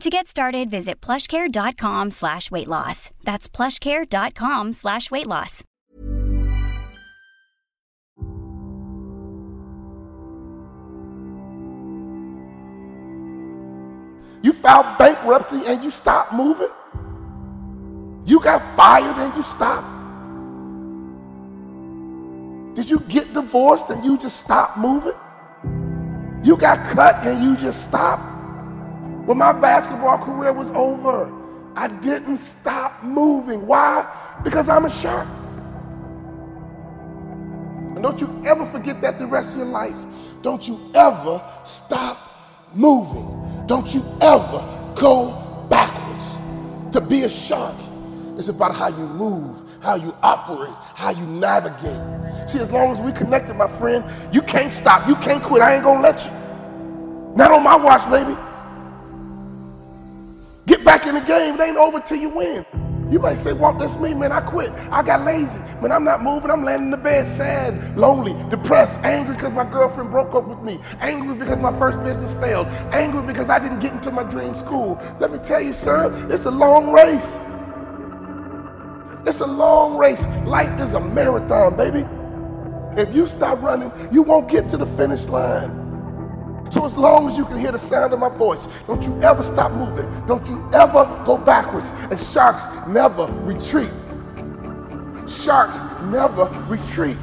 To get started, visit plushcare.com slash weight loss. That's plushcare.com slash weight loss. You filed bankruptcy and you stopped moving. You got fired and you stopped. Did you get divorced and you just stopped moving? You got cut and you just stopped? When my basketball career was over, I didn't stop moving. Why? Because I'm a shark. And don't you ever forget that the rest of your life. Don't you ever stop moving. Don't you ever go backwards. To be a shark is about how you move, how you operate, how you navigate. See, as long as we connected, my friend, you can't stop. You can't quit. I ain't gonna let you. Not on my watch, baby. Back in the game. It ain't over till you win. You might say, Walt, that's me, man. I quit. I got lazy. Man, I'm not moving. I'm laying in the bed sad, lonely, depressed, angry because my girlfriend broke up with me, angry because my first business failed, angry because I didn't get into my dream school. Let me tell you, son, it's a long race. It's a long race. Life is a marathon, baby. If you stop running, you won't get to the finish line. So as long as you can hear the sound of my voice, don't you ever stop moving. Don't you ever go backwards. And sharks never retreat. Sharks never retreat.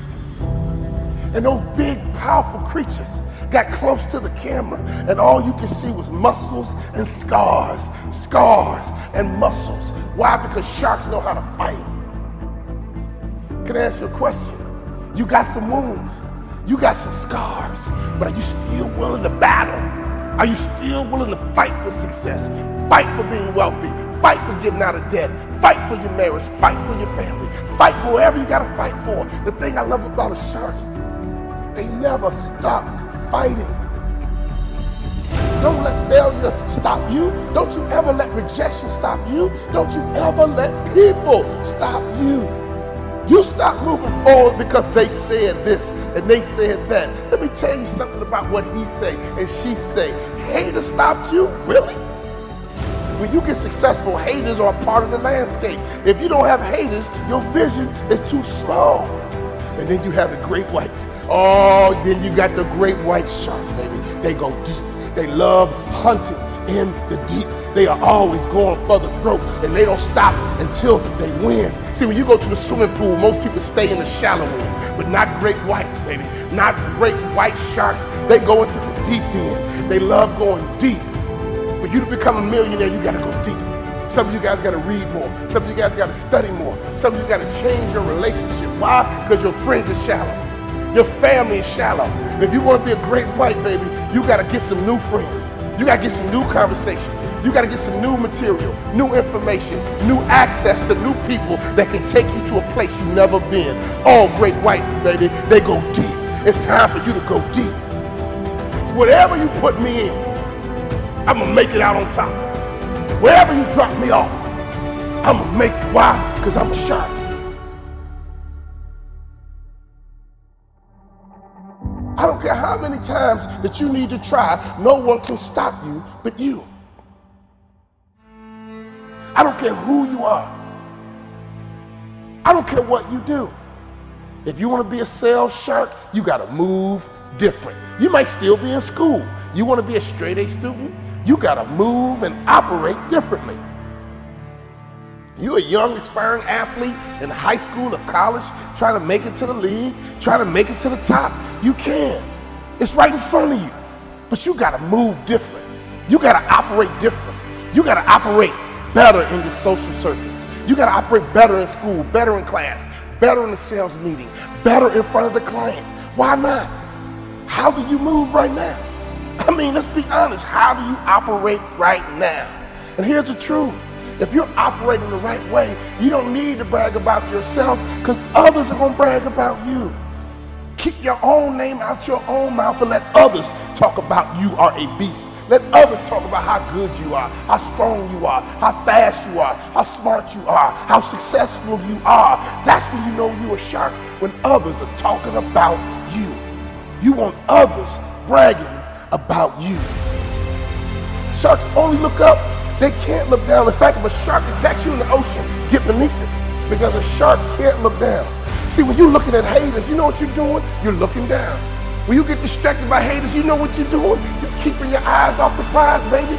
And those big, powerful creatures got close to the camera, and all you could see was muscles and scars, scars and muscles. Why? Because sharks know how to fight. Can I ask you a question? You got some wounds. You got some scars, but are you still willing to battle? Are you still willing to fight for success? Fight for being wealthy. Fight for getting out of debt. Fight for your marriage. Fight for your family. Fight for whatever you got to fight for. The thing I love about a shark, they never stop fighting. Don't let failure stop you. Don't you ever let rejection stop you. Don't you ever let people stop you. You stop moving forward because they said this and they said that. Let me tell you something about what he say and she say. Haters stopped you? Really? When you get successful, haters are a part of the landscape. If you don't have haters, your vision is too small. And then you have the great whites. Oh, then you got the great white shark, baby. They go deep. They love hunting in the deep. They are always going for the throat and they don't stop until they win. See, when you go to the swimming pool, most people stay in the shallow end, but not great whites, baby. Not great white sharks. They go into the deep end. They love going deep. For you to become a millionaire, you gotta go deep. Some of you guys gotta read more. Some of you guys gotta study more. Some of you gotta change your relationship. Why? Because your friends are shallow. Your family is shallow. If you want to be a great white baby, you gotta get some new friends. You gotta get some new conversations. You got to get some new material, new information, new access to new people that can take you to a place you've never been. All great white, baby, they go deep. It's time for you to go deep. whatever you put me in, I'm gonna make it out on top. Wherever you drop me off, I'm gonna make it. Why? Because I'm a shark. I don't care how many times that you need to try, no one can stop you but you. I don't care who you are. I don't care what you do. If you want to be a sales shark, you got to move different. You might still be in school. You want to be a straight A student, you got to move and operate differently. You're a young, aspiring athlete in high school or college, trying to make it to the league, trying to make it to the top. You can. It's right in front of you. But you got to move different. You got to operate different. You got to operate better in your social circles. You got to operate better in school, better in class, better in the sales meeting, better in front of the client. Why not? How do you move right now? I mean, let's be honest. How do you operate right now? And here's the truth. If you're operating the right way, you don't need to brag about yourself because others are going to brag about you. Keep your own name out your own mouth and let others talk about you are a beast. Let others talk about how good you are, how strong you are, how fast you are, how smart you are, how successful you are. That's when you know you're a shark, when others are talking about you. You want others bragging about you. Sharks only look up, they can't look down. In fact, if a shark attacks you in the ocean, get beneath it because a shark can't look down. See, when you're looking at haters, you know what you're doing? You're looking down. When you get distracted by haters, you know what you're doing? You're keeping your eyes off the prize, baby.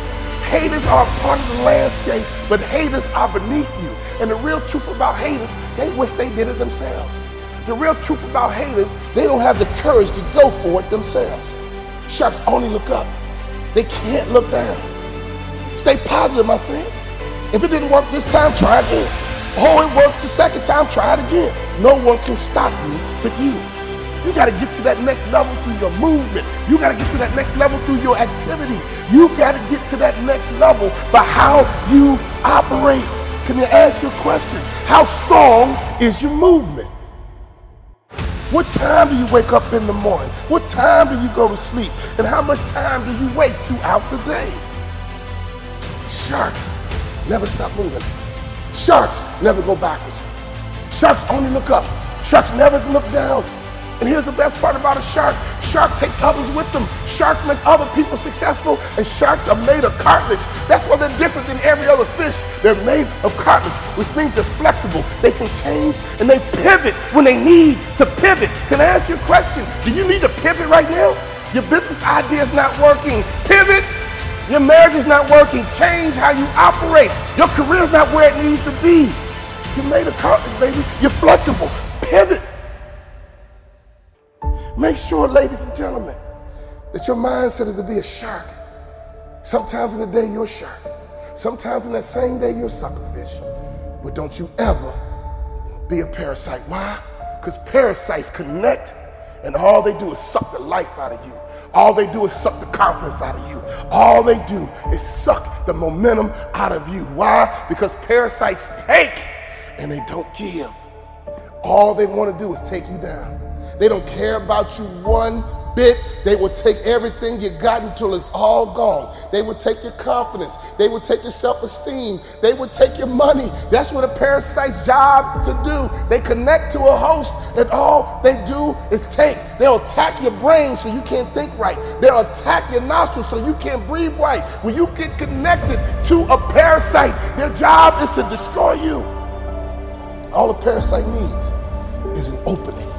Haters are part of the landscape, but haters are beneath you. And the real truth about haters, they wish they did it themselves. The real truth about haters, they don't have the courage to go for it themselves. Sharks only look up. They can't look down. Stay positive, my friend. If it didn't work this time, try again. Oh, it worked the second time, try it again. No one can stop you but you. You got to get to that next level through your movement. You got to get to that next level through your activity. You got to get to that next level by how you operate. Can I ask you a question? How strong is your movement? What time do you wake up in the morning? What time do you go to sleep? And how much time do you waste throughout the day? Sharks never stop moving. Sharks never go backwards. Sharks only look up. Sharks never look down. And here's the best part about a shark. Shark takes others with them. Sharks make other people successful, and sharks are made of cartilage. That's why they're different than every other fish. They're made of cartilage, which means they're flexible. They can change and they pivot when they need to pivot. Can I ask you a question? Do you need to pivot right now? Your business idea is not working. Pivot. Your marriage is not working. Change how you operate. Your career is not where it needs to be. You're made a cartilage, baby. You're flexible. Pivot. Make sure, ladies and gentlemen, that your mindset is to be a shark. Sometimes in the day you're a shark. Sometimes in that same day you're a suckerfish. But don't you ever be a parasite. Why? Because parasites connect and all they do is suck the life out of you. All they do is suck the confidence out of you. All they do is suck the momentum out of you. Why? Because parasites take and they don't give. All they want to do is take you down. They don't care about you one bit. They will take everything you got until it's all gone. They will take your confidence. They will take your self-esteem. They will take your money. That's what a parasite's job to do. They connect to a host and all they do is take. They'll attack your brain so you can't think right. They'll attack your nostrils so you can't breathe right. When you get connected to a parasite, their job is to destroy you. All a parasite needs is an opening.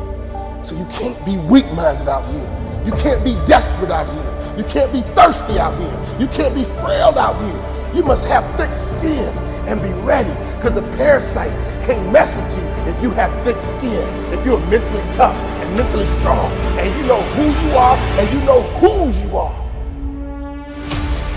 So you can't be weak minded out here. You can't be desperate out here. You can't be thirsty out here. You can't be frail out here. You must have thick skin and be ready because a parasite can't mess with you if you have thick skin, if you're mentally tough and mentally strong and you know who you are and you know whose you are.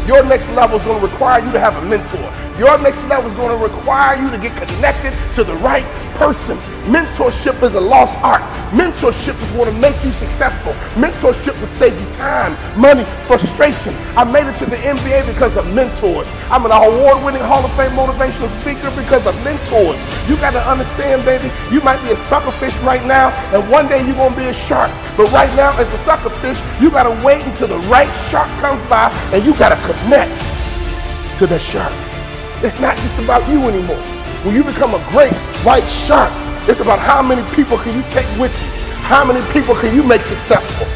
Your next level is going to require you to have a mentor. Your next level is going to require you to get connected to the right person. Mentorship is a lost art. Mentorship is want to make you successful. Mentorship would save you time, money, frustration. I made it to the NBA because of mentors. I'm an award-winning Hall of Fame motivational speaker because of mentors. You got to understand, baby, you might be a sucker fish right now, and one day you're going to be a shark. But right now, as a sucker fish, you got to wait until the right shark comes by, and you got to connect to the shark. It's not just about you anymore. When you become a great white shark, it's about how many people can you take with you? How many people can you make successful?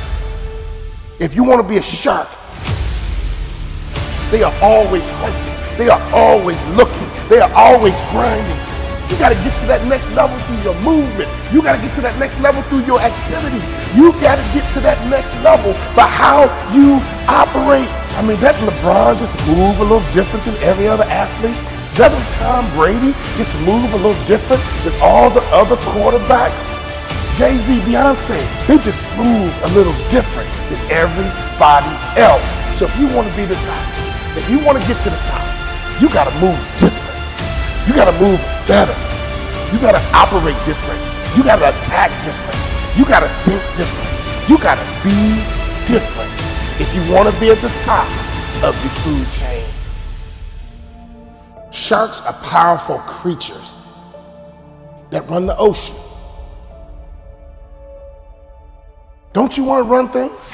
If you want to be a shark, they are always hunting. They are always looking. They are always grinding. You got to get to that next level through your movement. You got to get to that next level through your activity. You got to get to that next level by how you operate. I mean, that LeBron just move a little different than every other athlete? Doesn't Tom Brady just move a little different than all the other quarterbacks? Jay-Z, Beyonce, they just move a little different than everybody else. So if you want to be the top, if you want to get to the top, you got to move different. You got to move better. You got to operate different. You got to attack different. You got to think different. You got to be different if you want to be at the top of the food chain. Sharks are powerful creatures that run the ocean. Don't you want to run things?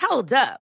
Hold up.